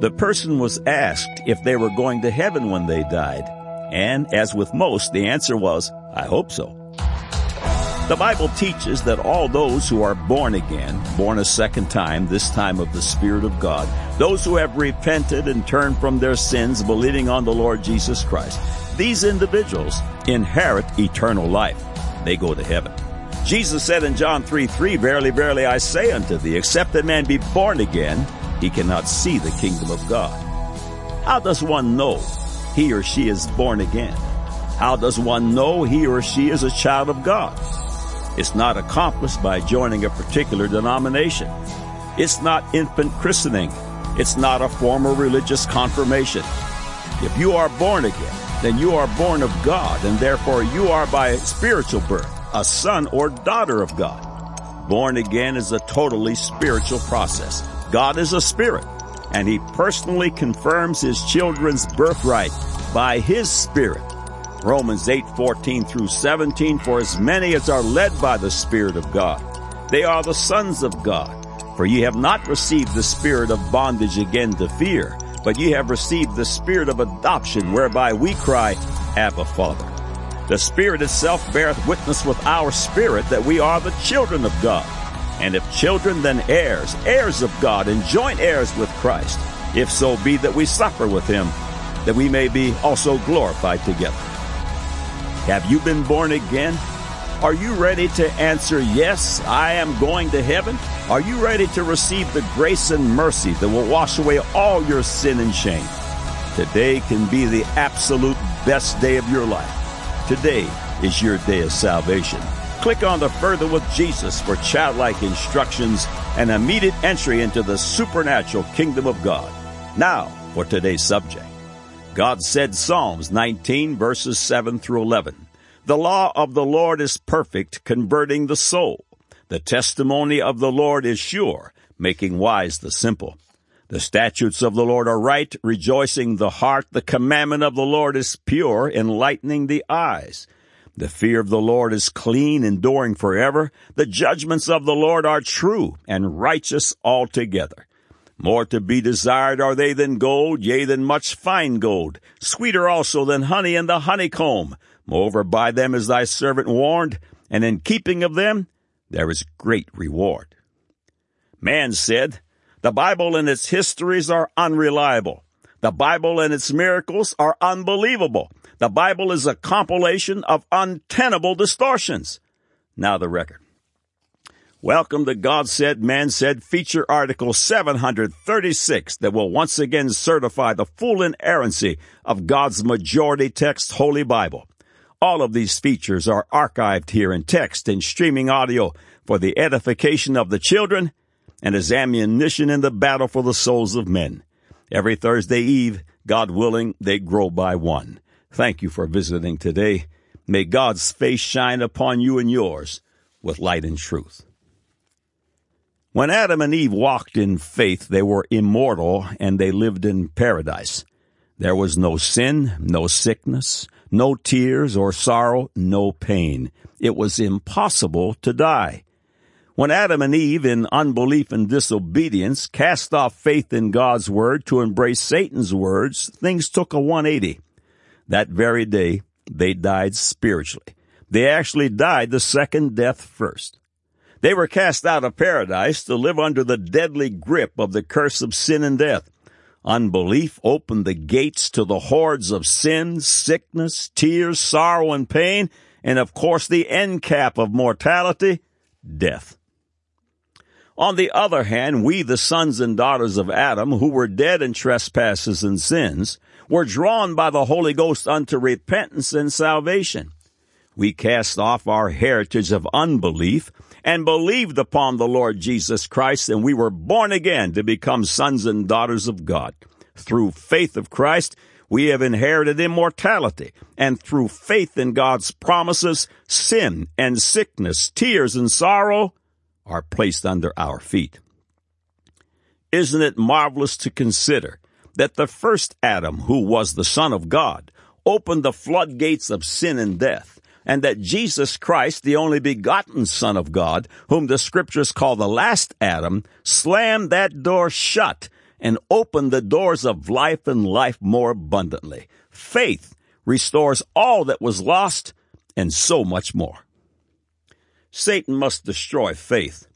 The person was asked if they were going to heaven when they died, and as with most, the answer was, I hope so. The Bible teaches that all those who are born again, born a second time, this time of the Spirit of God, those who have repented and turned from their sins, believing on the Lord Jesus Christ, these individuals inherit eternal life. They go to heaven. Jesus said in John 3 3, Verily, verily, I say unto thee, except a man be born again, he cannot see the kingdom of God. How does one know he or she is born again? How does one know he or she is a child of God? It's not accomplished by joining a particular denomination. It's not infant christening. It's not a formal religious confirmation. If you are born again, then you are born of God, and therefore you are by spiritual birth a son or daughter of God. Born again is a totally spiritual process. God is a spirit, and he personally confirms his children's birthright by his spirit. Romans 8, 14 through 17, for as many as are led by the Spirit of God, they are the sons of God. For ye have not received the spirit of bondage again to fear, but ye have received the spirit of adoption, whereby we cry, Abba, Father. The Spirit itself beareth witness with our spirit that we are the children of God. And if children, then heirs, heirs of God, and joint heirs with Christ, if so be that we suffer with him, that we may be also glorified together. Have you been born again? Are you ready to answer, Yes, I am going to heaven? Are you ready to receive the grace and mercy that will wash away all your sin and shame? Today can be the absolute best day of your life. Today is your day of salvation. Click on the Further with Jesus for childlike instructions and immediate entry into the supernatural kingdom of God. Now, for today's subject. God said Psalms 19 verses 7 through 11. The law of the Lord is perfect, converting the soul. The testimony of the Lord is sure, making wise the simple. The statutes of the Lord are right, rejoicing the heart. The commandment of the Lord is pure, enlightening the eyes. The fear of the Lord is clean, enduring forever. The judgments of the Lord are true and righteous altogether. More to be desired are they than gold, yea, than much fine gold, sweeter also than honey and the honeycomb. Moreover, by them is thy servant warned, and in keeping of them there is great reward. Man said, The Bible and its histories are unreliable. The Bible and its miracles are unbelievable. The Bible is a compilation of untenable distortions. Now the record. Welcome to God Said, Man Said feature article 736 that will once again certify the full inerrancy of God's majority text Holy Bible. All of these features are archived here in text and streaming audio for the edification of the children and as ammunition in the battle for the souls of men. Every Thursday Eve, God willing, they grow by one. Thank you for visiting today. May God's face shine upon you and yours with light and truth. When Adam and Eve walked in faith, they were immortal and they lived in paradise. There was no sin, no sickness, no tears or sorrow, no pain. It was impossible to die. When Adam and Eve, in unbelief and disobedience, cast off faith in God's word to embrace Satan's words, things took a 180. That very day, they died spiritually. They actually died the second death first. They were cast out of paradise to live under the deadly grip of the curse of sin and death. Unbelief opened the gates to the hordes of sin, sickness, tears, sorrow, and pain, and of course the end cap of mortality, death. On the other hand, we, the sons and daughters of Adam, who were dead in trespasses and sins, were drawn by the Holy Ghost unto repentance and salvation. We cast off our heritage of unbelief and believed upon the Lord Jesus Christ, and we were born again to become sons and daughters of God. Through faith of Christ, we have inherited immortality, and through faith in God's promises, sin and sickness, tears and sorrow are placed under our feet. Isn't it marvelous to consider that the first Adam, who was the Son of God, opened the floodgates of sin and death? and that Jesus Christ, the only begotten Son of God, whom the scriptures call the last Adam, slammed that door shut and opened the doors of life and life more abundantly. Faith restores all that was lost and so much more. Satan must destroy faith.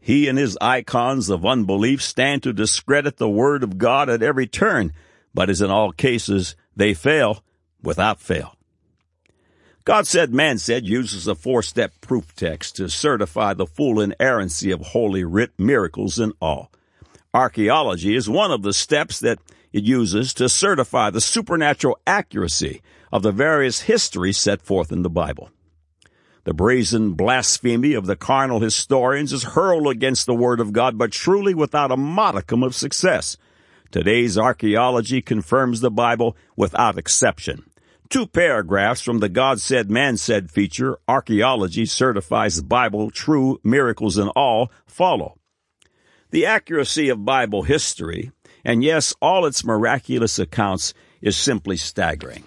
He and his icons of unbelief stand to discredit the Word of God at every turn, but as in all cases, they fail without fail. God said, man said uses a four step proof text to certify the full inerrancy of Holy Writ miracles and all. Archaeology is one of the steps that it uses to certify the supernatural accuracy of the various histories set forth in the Bible. The brazen blasphemy of the carnal historians is hurled against the Word of God, but truly without a modicum of success. Today's archaeology confirms the Bible without exception. Two paragraphs from the God said, man said feature, Archaeology certifies Bible true, miracles and all, follow. The accuracy of Bible history, and yes, all its miraculous accounts, is simply staggering.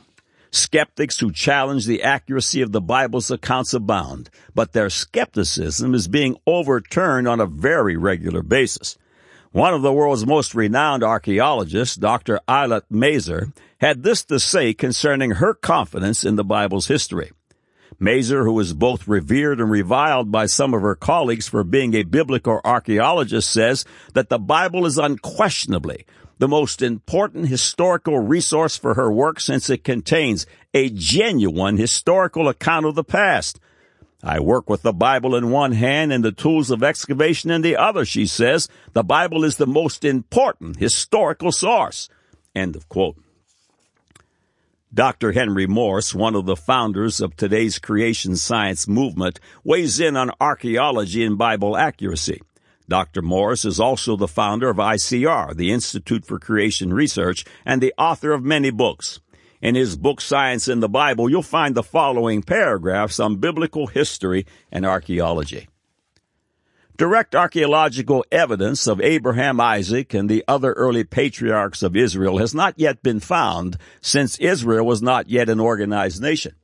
Skeptics who challenge the accuracy of the Bible's accounts abound, but their skepticism is being overturned on a very regular basis. One of the world's most renowned archaeologists, Dr. Eilat Mazar, had this to say concerning her confidence in the Bible's history. Mazar, who is both revered and reviled by some of her colleagues for being a biblical archaeologist, says that the Bible is unquestionably the most important historical resource for her work since it contains a genuine historical account of the past. I work with the Bible in one hand and the tools of excavation in the other, she says. The Bible is the most important historical source. End of quote. Dr. Henry Morris, one of the founders of today's creation science movement, weighs in on archaeology and Bible accuracy. Dr. Morris is also the founder of ICR, the Institute for Creation Research, and the author of many books. In his book Science in the Bible, you'll find the following paragraphs on biblical history and archaeology. Direct archaeological evidence of Abraham, Isaac, and the other early patriarchs of Israel has not yet been found since Israel was not yet an organized nation.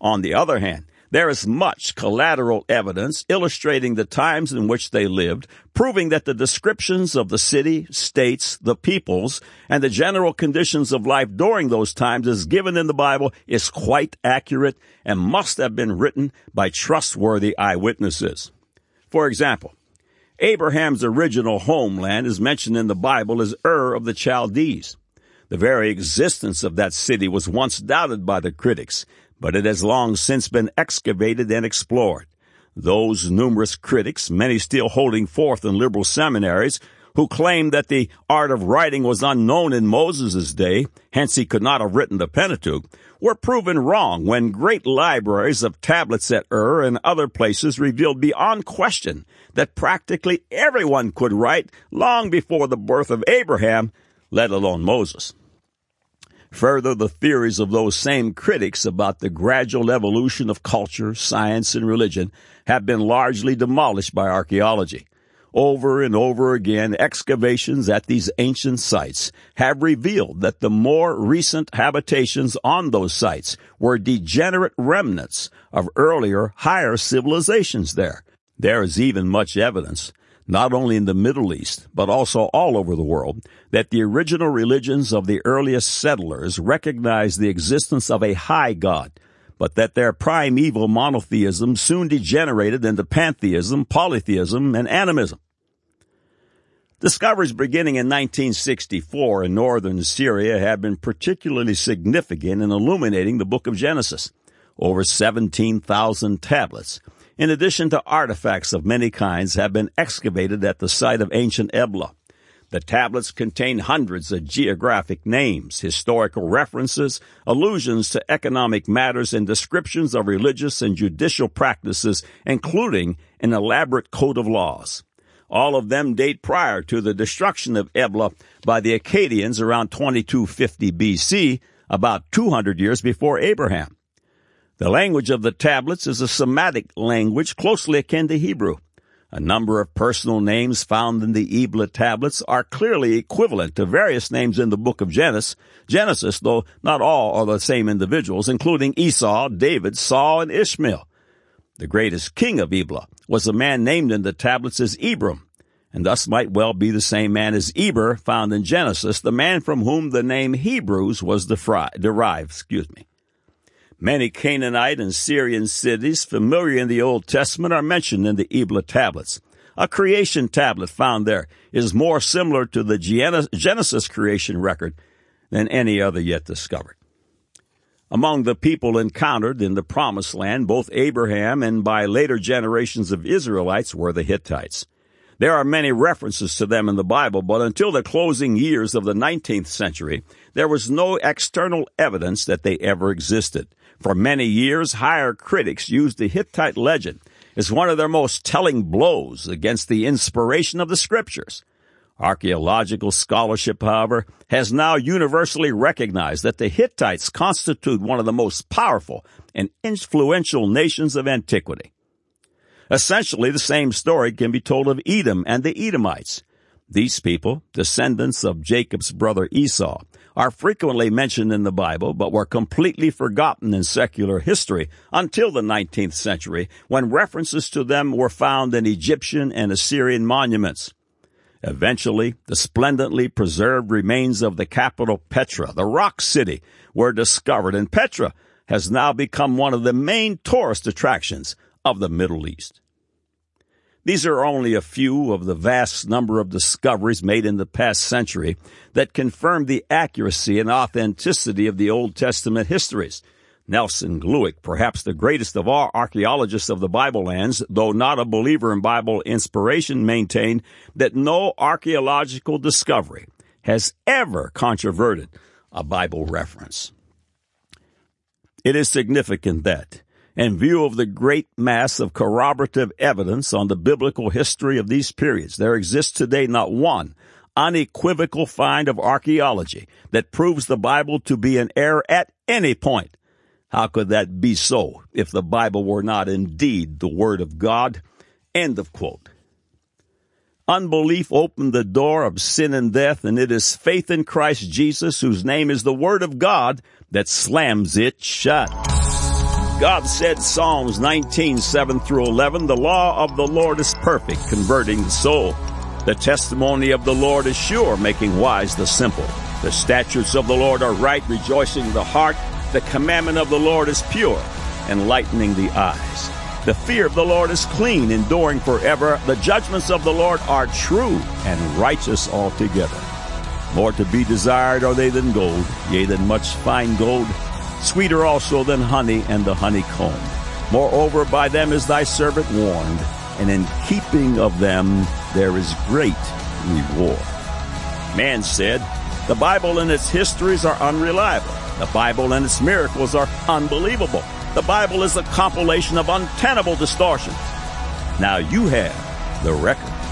On the other hand, there is much collateral evidence illustrating the times in which they lived, proving that the descriptions of the city, states, the peoples, and the general conditions of life during those times as given in the Bible is quite accurate and must have been written by trustworthy eyewitnesses. For example, Abraham's original homeland is mentioned in the Bible as Ur of the Chaldees. The very existence of that city was once doubted by the critics, but it has long since been excavated and explored. Those numerous critics, many still holding forth in liberal seminaries, who claimed that the art of writing was unknown in Moses' day, hence he could not have written the Pentateuch, were proven wrong when great libraries of tablets at Ur and other places revealed beyond question that practically everyone could write long before the birth of Abraham, let alone Moses. Further, the theories of those same critics about the gradual evolution of culture, science, and religion have been largely demolished by archaeology. Over and over again, excavations at these ancient sites have revealed that the more recent habitations on those sites were degenerate remnants of earlier, higher civilizations there. There is even much evidence not only in the Middle East, but also all over the world, that the original religions of the earliest settlers recognized the existence of a high God, but that their primeval monotheism soon degenerated into pantheism, polytheism, and animism. Discoveries beginning in 1964 in northern Syria have been particularly significant in illuminating the book of Genesis. Over 17,000 tablets, in addition to artifacts of many kinds, have been excavated at the site of ancient Ebla. The tablets contain hundreds of geographic names, historical references, allusions to economic matters, and descriptions of religious and judicial practices, including an elaborate code of laws. All of them date prior to the destruction of Ebla by the Akkadians around 2250 BC, about 200 years before Abraham. The language of the tablets is a Semitic language closely akin to Hebrew. A number of personal names found in the Ebla tablets are clearly equivalent to various names in the book of Genesis, Genesis, though not all are the same individuals, including Esau, David, Saul, and Ishmael. The greatest king of Ebla was a man named in the tablets as Ebrum, and thus might well be the same man as Eber found in Genesis, the man from whom the name Hebrews was derived. Excuse me. Many Canaanite and Syrian cities familiar in the Old Testament are mentioned in the Ebla tablets. A creation tablet found there is more similar to the Genesis creation record than any other yet discovered. Among the people encountered in the Promised Land, both Abraham and by later generations of Israelites were the Hittites. There are many references to them in the Bible, but until the closing years of the 19th century, there was no external evidence that they ever existed. For many years, higher critics used the Hittite legend as one of their most telling blows against the inspiration of the scriptures. Archaeological scholarship, however, has now universally recognized that the Hittites constitute one of the most powerful and influential nations of antiquity. Essentially, the same story can be told of Edom and the Edomites. These people, descendants of Jacob's brother Esau, are frequently mentioned in the Bible, but were completely forgotten in secular history until the 19th century, when references to them were found in Egyptian and Assyrian monuments. Eventually, the splendidly preserved remains of the capital Petra, the rock city, were discovered, and Petra has now become one of the main tourist attractions of the Middle East. These are only a few of the vast number of discoveries made in the past century that confirm the accuracy and authenticity of the Old Testament histories. Nelson Glueck, perhaps the greatest of all archaeologists of the Bible lands, though not a believer in Bible inspiration, maintained that no archaeological discovery has ever controverted a Bible reference. It is significant that in view of the great mass of corroborative evidence on the biblical history of these periods, there exists today not one unequivocal find of archaeology that proves the Bible to be in error at any point. How could that be so if the Bible were not indeed the Word of God? End of quote. Unbelief opened the door of sin and death, and it is faith in Christ Jesus, whose name is the Word of God, that slams it shut. God said Psalms 19, 7 through 11, the law of the Lord is perfect, converting the soul. The testimony of the Lord is sure, making wise the simple. The statutes of the Lord are right, rejoicing the heart. The commandment of the Lord is pure, enlightening the eyes. The fear of the Lord is clean, enduring forever. The judgments of the Lord are true and righteous altogether. More to be desired are they than gold, yea, than much fine gold sweeter also than honey and the honeycomb. Moreover, by them is thy servant warned, and in keeping of them there is great reward. Man said, the Bible and its histories are unreliable. The Bible and its miracles are unbelievable. The Bible is a compilation of untenable distortions. Now you have the record.